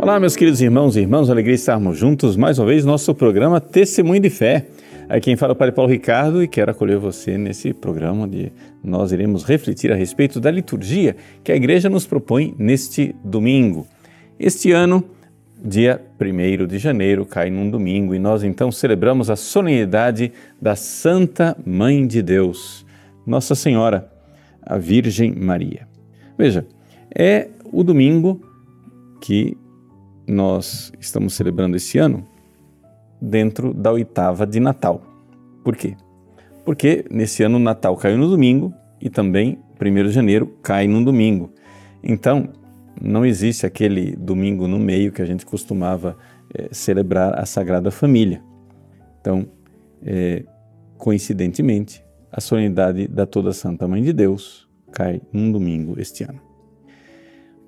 Olá, meus queridos irmãos e irmãs, alegria estarmos juntos mais uma vez no nosso programa Testemunho de Fé. Aqui quem fala é o Padre Paulo Ricardo e quero acolher você nesse programa onde nós iremos refletir a respeito da liturgia que a igreja nos propõe neste domingo. Este ano, dia 1 de janeiro, cai num domingo e nós então celebramos a solenidade da Santa Mãe de Deus, Nossa Senhora, a Virgem Maria. Veja, é o domingo que nós estamos celebrando esse ano dentro da oitava de Natal. Por quê? Porque nesse ano Natal caiu no domingo e também 1 de janeiro cai no domingo. Então, não existe aquele domingo no meio que a gente costumava é, celebrar a Sagrada Família. Então, é, coincidentemente, a solenidade da Toda Santa Mãe de Deus cai num domingo este ano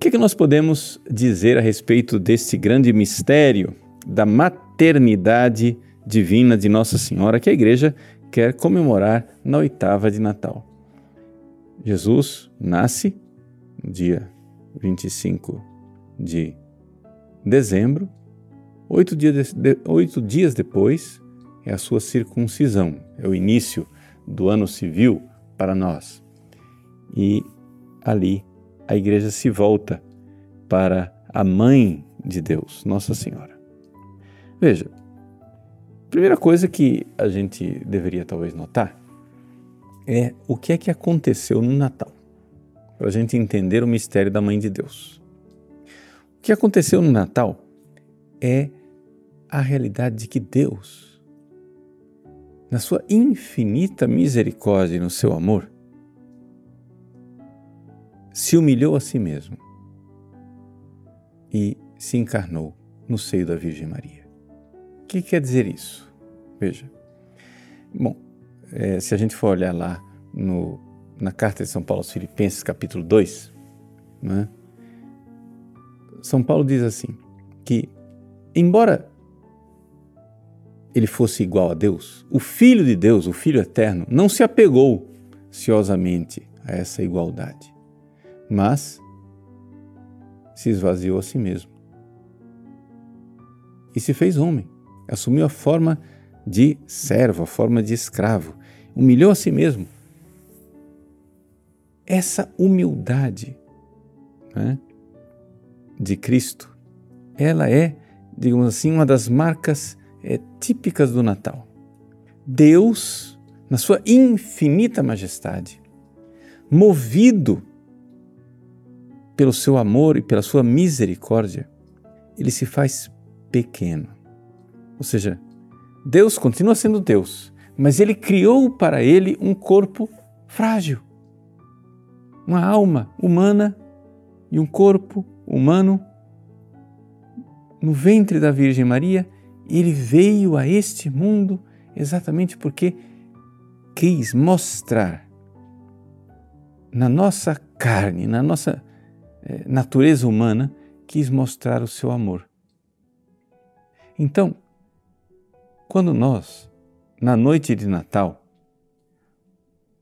que, que nós podemos dizer a respeito desse grande mistério da maternidade divina de Nossa Senhora que a igreja quer comemorar na oitava de Natal? Jesus nasce no dia 25 de dezembro, oito dias, de, oito dias depois é a sua circuncisão, é o início do ano civil para nós. E ali a igreja se volta para a mãe de Deus, Nossa Senhora. Veja, primeira coisa que a gente deveria talvez notar é o que é que aconteceu no Natal, para a gente entender o mistério da Mãe de Deus. O que aconteceu no Natal é a realidade de que Deus, na sua infinita misericórdia e no seu amor, se humilhou a si mesmo e se encarnou no seio da Virgem Maria. O que quer dizer isso? Veja. Bom, é, se a gente for olhar lá no, na carta de São Paulo aos Filipenses, capítulo 2, né, São Paulo diz assim: que, embora ele fosse igual a Deus, o Filho de Deus, o Filho eterno, não se apegou ciosamente a essa igualdade mas se esvaziou a si mesmo. E se fez homem, assumiu a forma de servo, a forma de escravo, humilhou a si mesmo. Essa humildade né, de Cristo, ela é, digamos assim, uma das marcas é, típicas do Natal. Deus, na sua infinita majestade, movido pelo seu amor e pela sua misericórdia, ele se faz pequeno. Ou seja, Deus continua sendo Deus, mas ele criou para ele um corpo frágil, uma alma humana e um corpo humano no ventre da Virgem Maria. Ele veio a este mundo exatamente porque quis mostrar na nossa carne, na nossa natureza humana, quis mostrar o seu amor. Então, quando nós, na noite de Natal,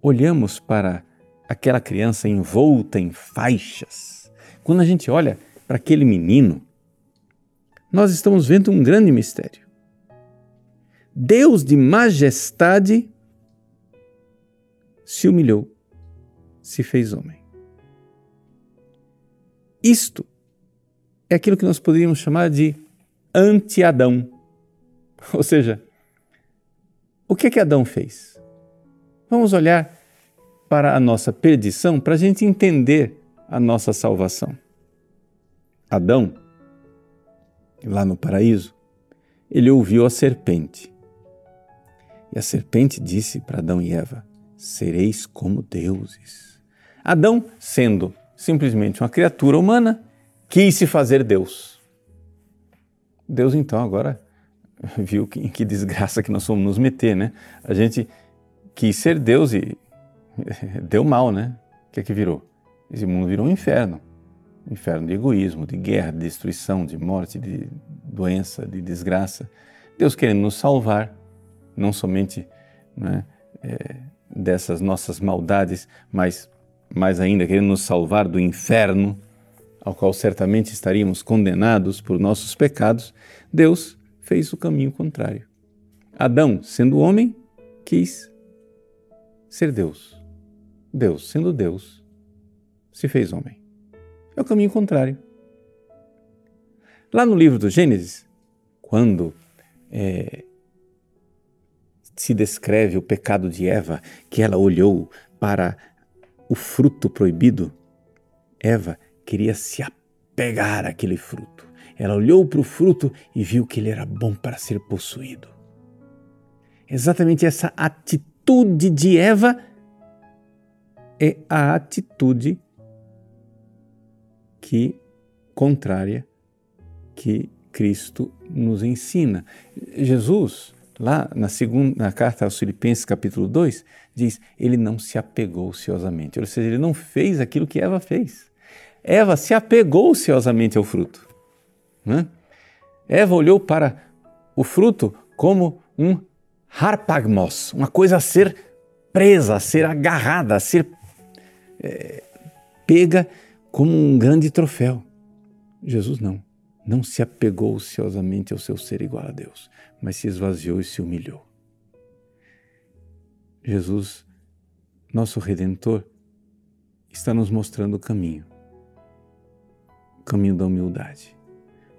olhamos para aquela criança envolta em faixas, quando a gente olha para aquele menino, nós estamos vendo um grande mistério. Deus de majestade se humilhou, se fez homem. Isto é aquilo que nós poderíamos chamar de anti-Adão. Ou seja, o que é que Adão fez? Vamos olhar para a nossa perdição para a gente entender a nossa salvação. Adão, lá no paraíso, ele ouviu a serpente. E a serpente disse para Adão e Eva: Sereis como deuses. Adão, sendo simplesmente uma criatura humana, quis se fazer Deus. Deus então agora viu que, que desgraça que nós fomos nos meter, né? A gente quis ser Deus e deu mal, né? O que é que virou? Esse mundo virou um inferno. Um inferno de egoísmo, de guerra, de destruição, de morte, de doença, de desgraça. Deus querendo nos salvar, não somente né, é, dessas nossas maldades, mas mais ainda, querendo nos salvar do inferno, ao qual certamente estaríamos condenados por nossos pecados, Deus fez o caminho contrário. Adão, sendo homem, quis ser Deus. Deus, sendo Deus, se fez homem. É o caminho contrário. Lá no livro do Gênesis, quando é, se descreve o pecado de Eva, que ela olhou para o fruto proibido, Eva queria se apegar àquele fruto. Ela olhou para o fruto e viu que ele era bom para ser possuído. Exatamente essa atitude de Eva é a atitude que contrária que Cristo nos ensina. Jesus, lá na segunda na carta aos Filipenses, capítulo 2, diz: ele não se apegou ociosamente, ou seja, ele não fez aquilo que Eva fez. Eva se apegou ociosamente ao fruto. Né? Eva olhou para o fruto como um harpagmos, uma coisa a ser presa, a ser agarrada, a ser é, pega como um grande troféu. Jesus não. Não se apegou ociosamente ao seu ser igual a Deus, mas se esvaziou e se humilhou. Jesus, nosso Redentor, está nos mostrando o caminho o caminho da humildade.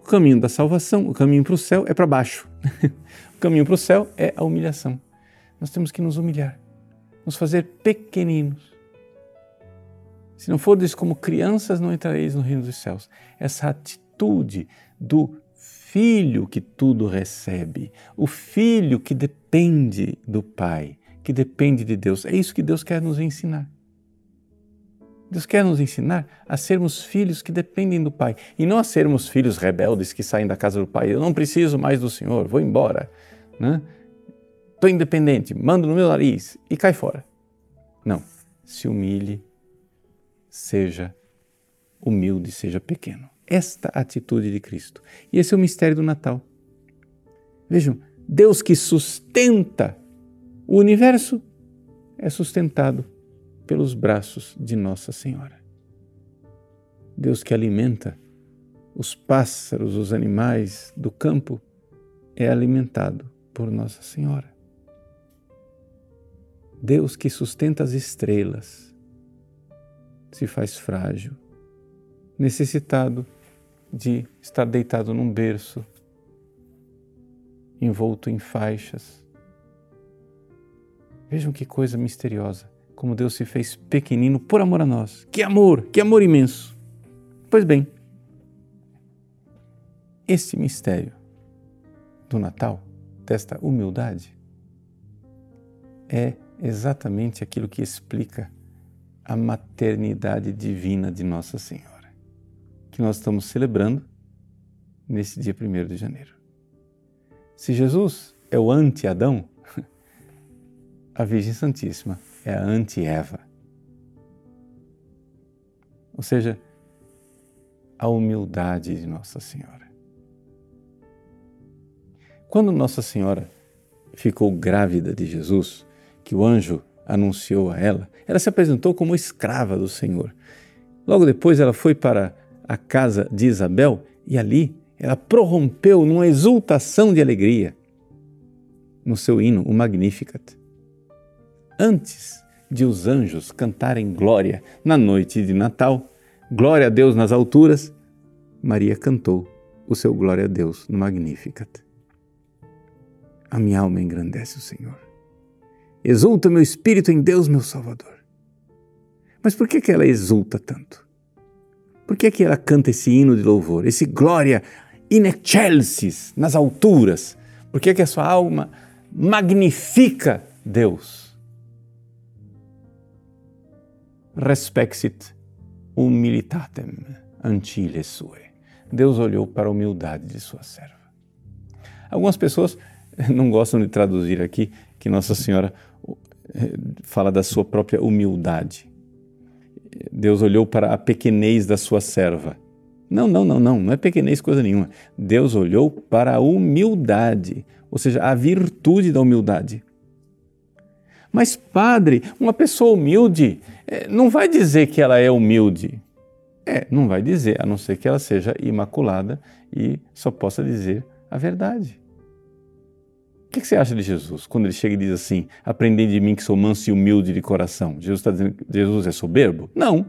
O caminho da salvação, o caminho para o céu é para baixo. o caminho para o céu é a humilhação. Nós temos que nos humilhar, nos fazer pequeninos. Se não fordes como crianças, não entrareis no reino dos céus. Essa atitude do filho que tudo recebe, o filho que depende do Pai, que depende de Deus. É isso que Deus quer nos ensinar. Deus quer nos ensinar a sermos filhos que dependem do Pai e não a sermos filhos rebeldes que saem da casa do Pai. Eu não preciso mais do Senhor, vou embora. Né? Estou independente, mando no meu nariz e cai fora. Não. Se humilhe, seja humilde, seja pequeno. Esta atitude de Cristo. E esse é o mistério do Natal. Vejam, Deus que sustenta o universo é sustentado pelos braços de Nossa Senhora. Deus que alimenta os pássaros, os animais do campo, é alimentado por Nossa Senhora. Deus que sustenta as estrelas se faz frágil, necessitado de estar deitado num berço, envolto em faixas. Vejam que coisa misteriosa como Deus se fez pequenino por amor a nós. Que amor, que amor imenso. Pois bem, esse mistério do Natal, desta humildade, é exatamente aquilo que explica a maternidade divina de Nossa Senhora, que nós estamos celebrando nesse dia 1 de janeiro. Se Jesus é o anti-Adão, a Virgem Santíssima é a anti-Eva. Ou seja, a humildade de Nossa Senhora. Quando Nossa Senhora ficou grávida de Jesus, que o anjo anunciou a ela, ela se apresentou como escrava do Senhor. Logo depois ela foi para a casa de Isabel e ali ela prorrompeu numa exultação de alegria no seu hino, o Magnificat antes de os anjos cantarem glória na noite de Natal, glória a Deus nas alturas, Maria cantou o seu glória a Deus no Magnificat. A minha alma engrandece o Senhor. Exulta meu espírito em Deus, meu Salvador. Mas por que, que ela exulta tanto? Por que, que ela canta esse hino de louvor, esse glória in excelsis, nas alturas? Por que, que a sua alma magnifica Deus? respexit humilitatem ancile sue. Deus olhou para a humildade de sua serva. Algumas pessoas não gostam de traduzir aqui que Nossa Senhora eh, fala da sua própria humildade. Deus olhou para a pequenez da sua serva. Não, não, não, não, não é pequenez coisa nenhuma. Deus olhou para a humildade, ou seja, a virtude da humildade. Mas, padre, uma pessoa humilde eh, não vai dizer que ela é humilde. É, não vai dizer, a não ser que ela seja imaculada e só possa dizer a verdade. O que você acha de Jesus quando ele chega e diz assim: Aprendei de mim que sou manso e humilde de coração? Jesus está dizendo que Jesus é soberbo? Não.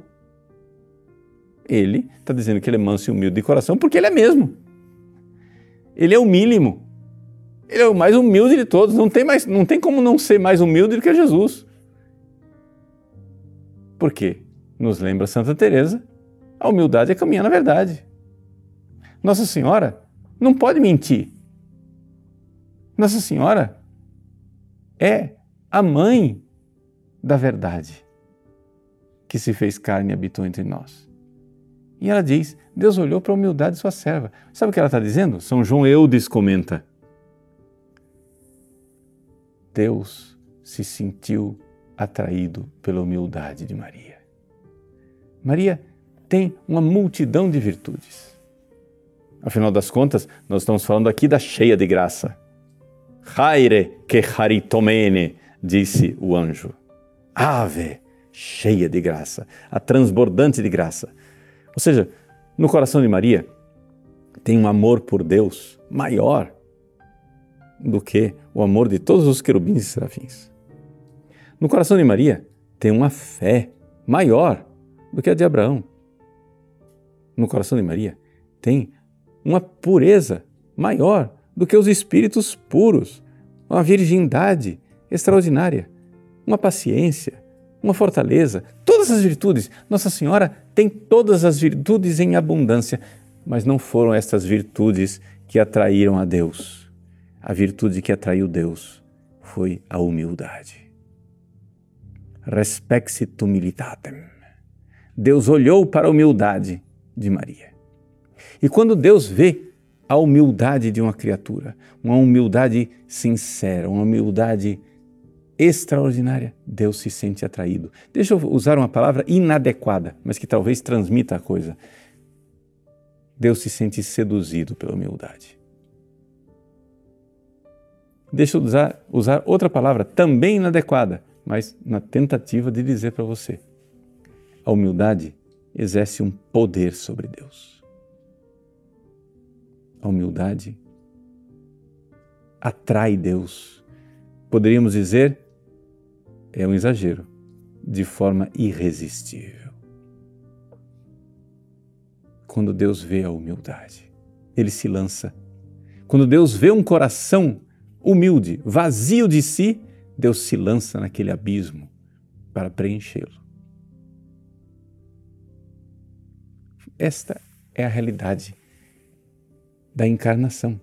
Ele está dizendo que ele é manso e humilde de coração porque ele é mesmo. Ele é o mínimo. Ele é o mais humilde de todos. Não tem, mais, não tem como não ser mais humilde do que Jesus. Por quê? Nos lembra Santa Teresa, a humildade é caminhar na verdade. Nossa Senhora não pode mentir. Nossa Senhora é a mãe da verdade que se fez carne e habitou entre nós. E ela diz: Deus olhou para a humildade de sua serva. Sabe o que ela está dizendo? São João Eudes comenta. Deus se sentiu atraído pela humildade de Maria. Maria tem uma multidão de virtudes. Afinal das contas, nós estamos falando aqui da cheia de graça. Haire que haritomene, disse o anjo. Ave, cheia de graça, a transbordante de graça. Ou seja, no coração de Maria tem um amor por Deus maior do que o amor de todos os querubins e serafins. No coração de Maria tem uma fé maior do que a de Abraão. No coração de Maria tem uma pureza maior do que os espíritos puros, uma virgindade extraordinária, uma paciência, uma fortaleza, todas as virtudes. Nossa Senhora tem todas as virtudes em abundância, mas não foram estas virtudes que atraíram a Deus. A virtude que atraiu Deus foi a humildade. Respexit humilitatem. Deus olhou para a humildade de Maria. E quando Deus vê a humildade de uma criatura, uma humildade sincera, uma humildade extraordinária, Deus se sente atraído. Deixa eu usar uma palavra inadequada, mas que talvez transmita a coisa. Deus se sente seduzido pela humildade. Deixa eu usar, usar outra palavra também inadequada, mas na tentativa de dizer para você: a humildade exerce um poder sobre Deus a humildade atrai Deus. Poderíamos dizer, é um exagero, de forma irresistível. Quando Deus vê a humildade, ele se lança. Quando Deus vê um coração humilde, vazio de si, Deus se lança naquele abismo para preenchê-lo. Esta é a realidade da encarnação.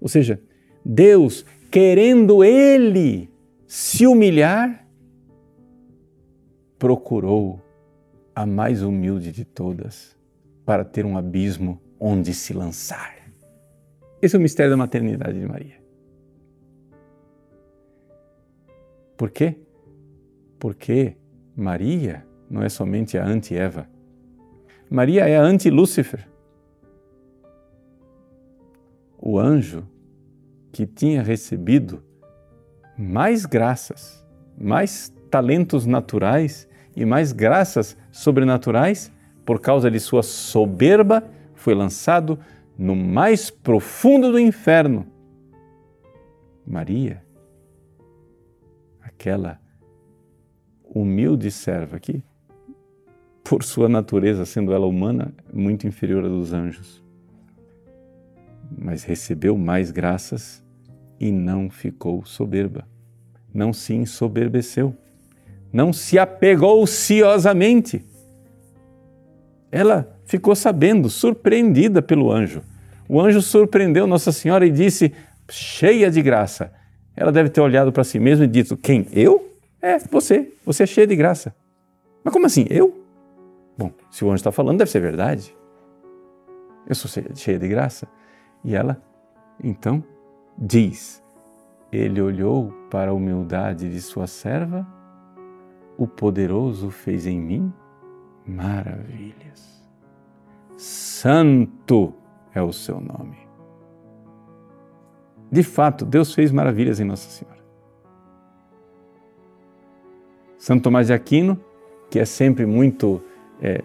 Ou seja, Deus, querendo Ele se humilhar, procurou a mais humilde de todas para ter um abismo onde se lançar. Esse é o mistério da maternidade de Maria. Por quê? Porque Maria não é somente a anti-Eva. Maria é a anti-Lúcifer o anjo que tinha recebido mais graças, mais talentos naturais e mais graças sobrenaturais, por causa de sua soberba, foi lançado no mais profundo do inferno. Maria, aquela humilde serva que, por sua natureza, sendo ela humana, muito inferior à dos anjos, mas recebeu mais graças e não ficou soberba, não se ensoberbeceu, não se apegou ciosamente. Ela ficou sabendo, surpreendida pelo anjo. O anjo surpreendeu Nossa Senhora e disse, cheia de graça. Ela deve ter olhado para si mesma e dito: Quem? Eu? É, você. Você é cheia de graça. Mas como assim? Eu? Bom, se o anjo está falando, deve ser verdade. Eu sou cheia de graça. E ela, então, diz: Ele olhou para a humildade de sua serva, o poderoso fez em mim maravilhas. Santo é o seu nome. De fato, Deus fez maravilhas em Nossa Senhora. Santo Tomás de Aquino, que é sempre muito é,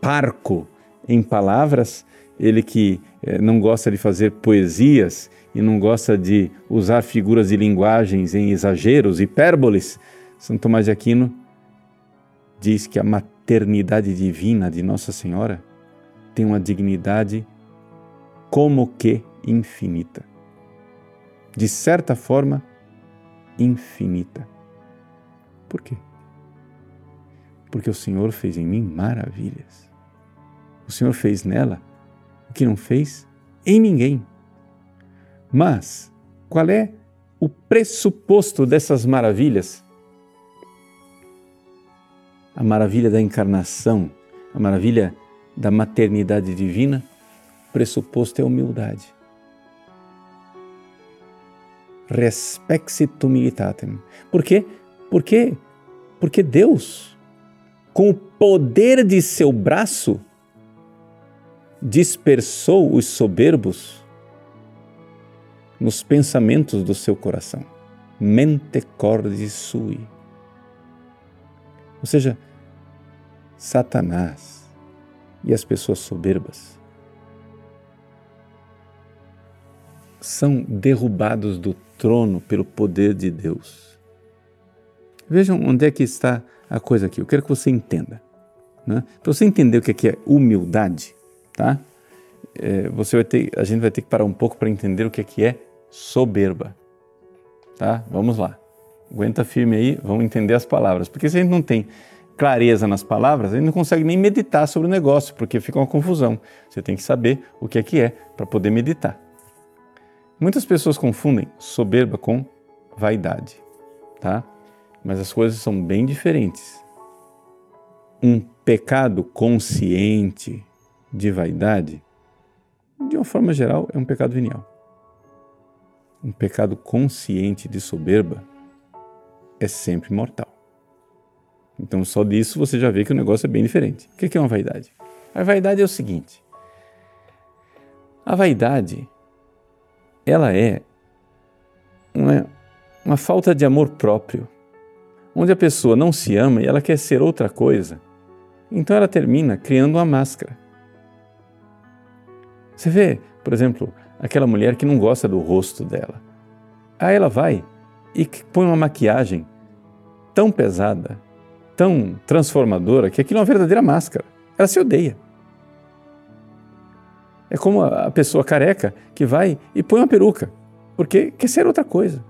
parco em palavras, ele que eh, não gosta de fazer poesias e não gosta de usar figuras de linguagens em exageros, hipérboles, São Tomás de Aquino diz que a maternidade divina de Nossa Senhora tem uma dignidade como que infinita. De certa forma, infinita. Por quê? Porque o Senhor fez em mim maravilhas. O Senhor fez nela o que não fez em ninguém. Mas qual é o pressuposto dessas maravilhas? A maravilha da encarnação, a maravilha da maternidade divina, o pressuposto é humildade. Respexit humilitatem. Por quê? Por quê? Porque Deus, com o poder de seu braço, dispersou os soberbos nos pensamentos do seu coração. Mente cordis sui. Ou seja, Satanás e as pessoas soberbas são derrubados do trono pelo poder de Deus. Vejam onde é que está a coisa aqui. Eu quero que você entenda. Né? Para você entender o que é, é humildade, tá? É, você vai ter, a gente vai ter que parar um pouco para entender o que é, que é soberba. Tá? Vamos lá. Aguenta firme aí, vamos entender as palavras. Porque se a gente não tem clareza nas palavras, a gente não consegue nem meditar sobre o negócio, porque fica uma confusão. Você tem que saber o que é que é para poder meditar. Muitas pessoas confundem soberba com vaidade, tá? Mas as coisas são bem diferentes. Um pecado consciente de vaidade, de uma forma geral, é um pecado venial. Um pecado consciente de soberba é sempre mortal. Então, só disso você já vê que o negócio é bem diferente. O que é uma vaidade? A vaidade é o seguinte: a vaidade, ela é uma, uma falta de amor próprio, onde a pessoa não se ama e ela quer ser outra coisa. Então ela termina criando uma máscara. Você vê, por exemplo, aquela mulher que não gosta do rosto dela. Aí ela vai e põe uma maquiagem tão pesada, tão transformadora, que aquilo é uma verdadeira máscara. Ela se odeia. É como a pessoa careca que vai e põe uma peruca, porque quer ser outra coisa.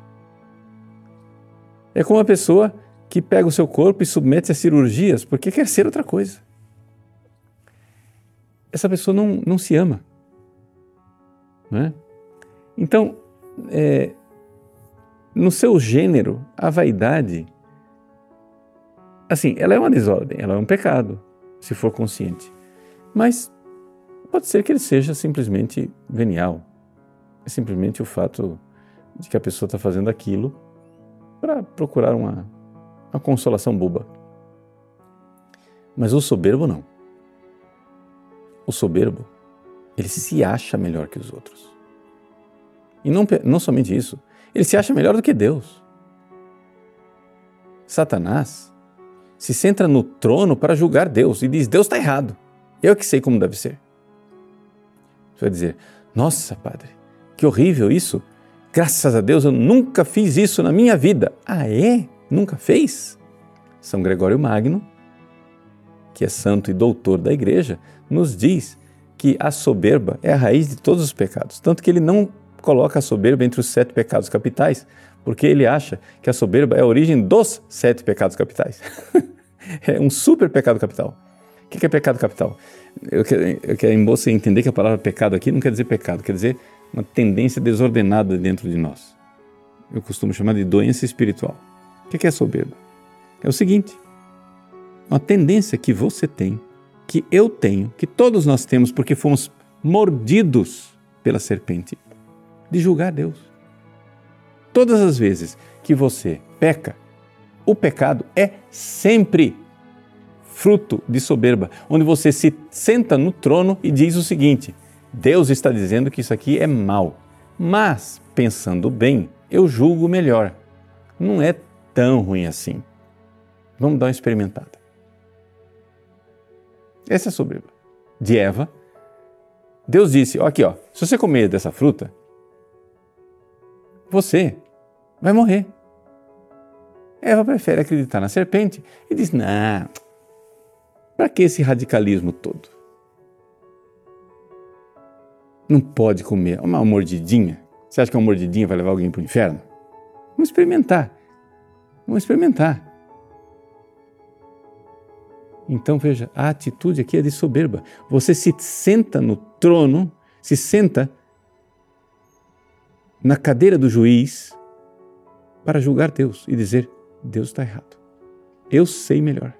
É como a pessoa que pega o seu corpo e submete a cirurgias, porque quer ser outra coisa. Essa pessoa não, não se ama. Né? Então, é, no seu gênero, a vaidade, assim, ela é uma desordem, ela é um pecado, se for consciente. Mas pode ser que ele seja simplesmente venial. É simplesmente o fato de que a pessoa está fazendo aquilo para procurar uma, uma consolação boba. Mas o soberbo não. O soberbo ele se acha melhor que os outros. E não, não somente isso, ele se acha melhor do que Deus. Satanás se centra no trono para julgar Deus e diz: Deus está errado. Eu que sei como deve ser. Você vai dizer: Nossa, padre, que horrível isso. Graças a Deus eu nunca fiz isso na minha vida. Ah, é? Nunca fez? São Gregório Magno, que é santo e doutor da igreja, nos diz que a soberba é a raiz de todos os pecados. Tanto que ele não coloca a soberba entre os sete pecados capitais, porque ele acha que a soberba é a origem dos sete pecados capitais. é um super pecado capital. O que é pecado capital? Eu quero, quero você entender que a palavra pecado aqui não quer dizer pecado, quer dizer uma tendência desordenada dentro de nós. Eu costumo chamar de doença espiritual. O que é soberba? É o seguinte: uma tendência que você tem que eu tenho, que todos nós temos, porque fomos mordidos pela serpente, de julgar Deus. Todas as vezes que você peca, o pecado é sempre fruto de soberba, onde você se senta no trono e diz o seguinte: Deus está dizendo que isso aqui é mal, mas pensando bem, eu julgo melhor. Não é tão ruim assim. Vamos dar uma experimentada. Essa é a soberba. De Eva. Deus disse: ó, aqui, ó, se você comer dessa fruta, você vai morrer. Eva prefere acreditar na serpente e diz: não, para que esse radicalismo todo? Não pode comer uma mordidinha. Você acha que uma mordidinha vai levar alguém para o inferno? Vamos experimentar. Vamos experimentar. Então veja, a atitude aqui é de soberba. Você se senta no trono, se senta na cadeira do juiz para julgar Deus e dizer: Deus está errado. Eu sei melhor.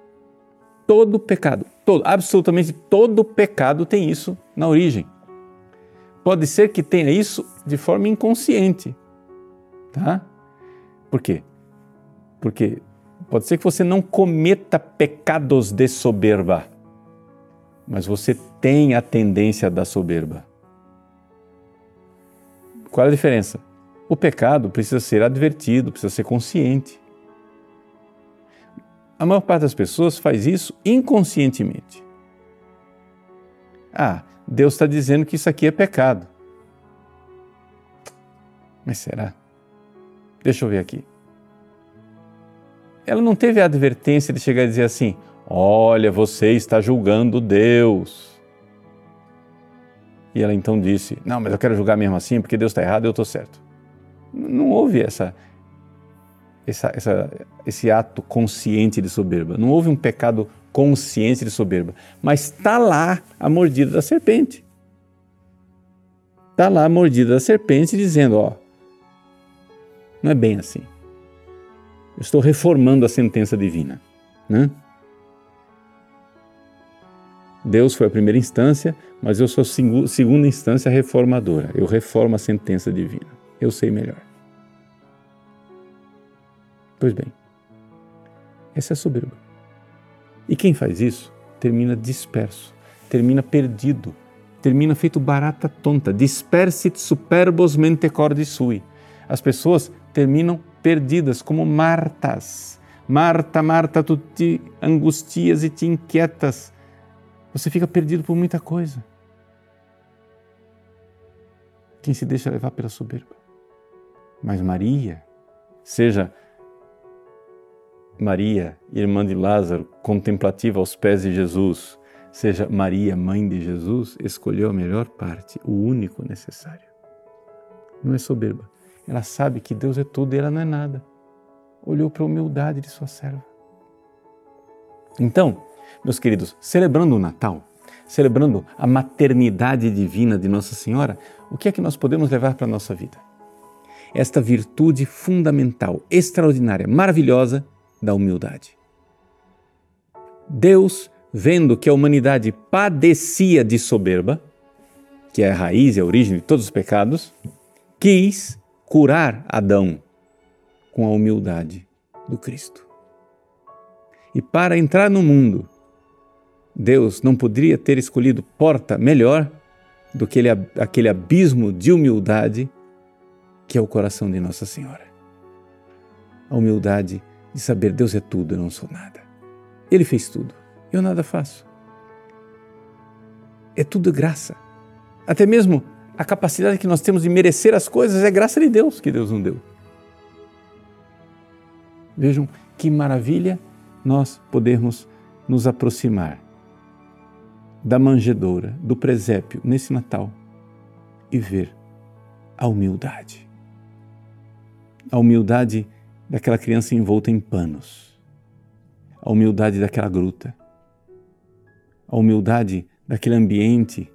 Todo pecado, todo, absolutamente todo pecado tem isso na origem. Pode ser que tenha isso de forma inconsciente, tá? Por quê? Porque pode ser que você não cometa pecados de soberba, mas você tem a tendência da soberba. Qual é a diferença? O pecado precisa ser advertido, precisa ser consciente. A maior parte das pessoas faz isso inconscientemente. Ah, Deus está dizendo que isso aqui é pecado. Mas será? Deixa eu ver aqui. Ela não teve a advertência de chegar e dizer assim: Olha, você está julgando Deus. E ela então disse: Não, mas eu quero julgar mesmo assim porque Deus está errado e eu estou certo. Não houve essa, essa, essa, esse ato consciente de soberba. Não houve um pecado consciente de soberba. Mas está lá a mordida da serpente. Está lá a mordida da serpente dizendo: Ó, não é bem assim. Estou reformando a sentença divina. Né? Deus foi a primeira instância, mas eu sou a segunda instância reformadora. Eu reformo a sentença divina. Eu sei melhor. Pois bem, essa é a soberba. E quem faz isso termina disperso, termina perdido, termina feito barata tonta. Dispersit superbos mente cordis sui. As pessoas terminam perdidas como Martas. Marta, Marta, tu te angustias e te inquietas você fica perdido por muita coisa. Quem se deixa levar pela soberba. Mas Maria, seja Maria, irmã de Lázaro, contemplativa aos pés de Jesus, seja Maria, mãe de Jesus, escolheu a melhor parte, o único necessário. Não é soberba. Ela sabe que Deus é tudo e ela não é nada. Olhou para a humildade de sua serva. Então, meus queridos, celebrando o Natal, celebrando a maternidade divina de Nossa Senhora, o que é que nós podemos levar para a nossa vida? Esta virtude fundamental, extraordinária, maravilhosa da humildade. Deus, vendo que a humanidade padecia de soberba, que é a raiz e a origem de todos os pecados, quis curar Adão com a humildade do Cristo. E para entrar no mundo, Deus não poderia ter escolhido porta melhor do que aquele abismo de humildade que é o coração de Nossa Senhora. A humildade de saber Deus é tudo, eu não sou nada. Ele fez tudo, eu nada faço. É tudo graça. Até mesmo a capacidade que nós temos de merecer as coisas é graça de Deus que Deus não deu. Vejam que maravilha nós podemos nos aproximar da manjedoura, do presépio nesse Natal e ver a humildade. A humildade daquela criança envolta em panos. A humildade daquela gruta. A humildade daquele ambiente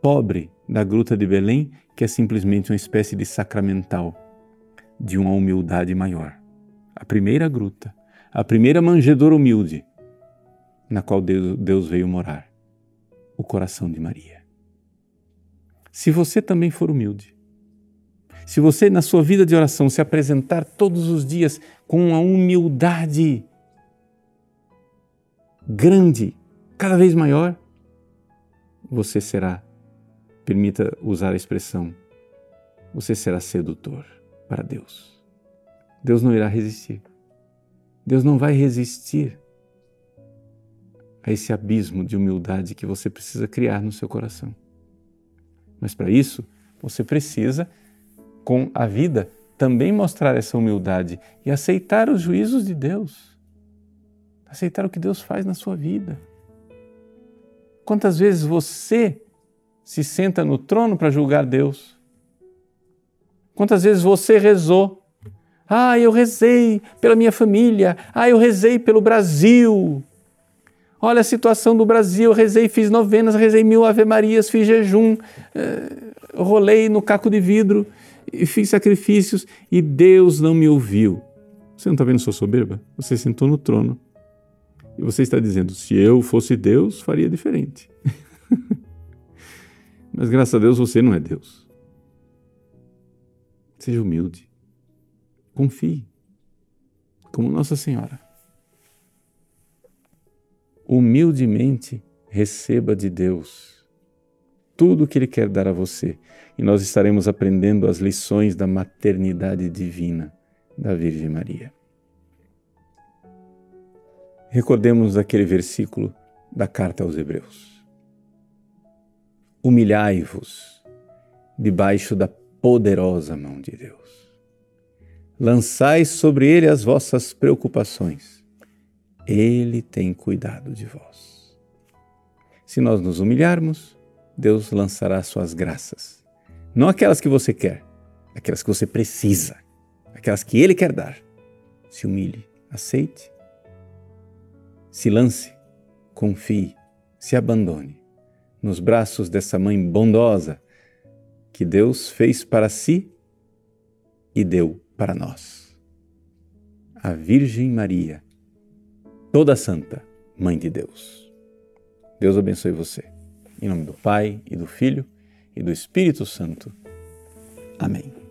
pobre da gruta de Belém, que é simplesmente uma espécie de sacramental de uma humildade maior. A primeira gruta, a primeira manjedoura humilde na qual Deus veio morar o coração de Maria. Se você também for humilde, se você na sua vida de oração se apresentar todos os dias com uma humildade grande, cada vez maior, você será, permita usar a expressão, você será sedutor para Deus. Deus não irá resistir. Deus não vai resistir a esse abismo de humildade que você precisa criar no seu coração. Mas para isso, você precisa, com a vida, também mostrar essa humildade e aceitar os juízos de Deus. Aceitar o que Deus faz na sua vida. Quantas vezes você se senta no trono para julgar Deus? Quantas vezes você rezou? Ah, eu rezei pela minha família. Ah, eu rezei pelo Brasil. Olha a situação do Brasil, eu rezei, fiz novenas, rezei mil ave-marias, fiz jejum, eh, rolei no caco de vidro e fiz sacrifícios e Deus não me ouviu. Você não está vendo sua soberba? Você sentou no trono e você está dizendo: se eu fosse Deus, faria diferente. Mas graças a Deus você não é Deus. Seja humilde. Confie. Como Nossa Senhora humildemente receba de Deus tudo o que Ele quer dar a você e nós estaremos aprendendo as lições da maternidade divina da Virgem Maria. Recordemos aquele versículo da carta aos Hebreus. Humilhai-vos debaixo da poderosa mão de Deus. Lançai sobre ele as vossas preocupações ele tem cuidado de vós. Se nós nos humilharmos, Deus lançará suas graças. Não aquelas que você quer, aquelas que você precisa, aquelas que Ele quer dar. Se humilhe, aceite, se lance, confie, se abandone nos braços dessa mãe bondosa que Deus fez para si e deu para nós. A Virgem Maria toda santa, Mãe de Deus. Deus abençoe você. Em nome do Pai e do Filho e do Espírito Santo. Amém.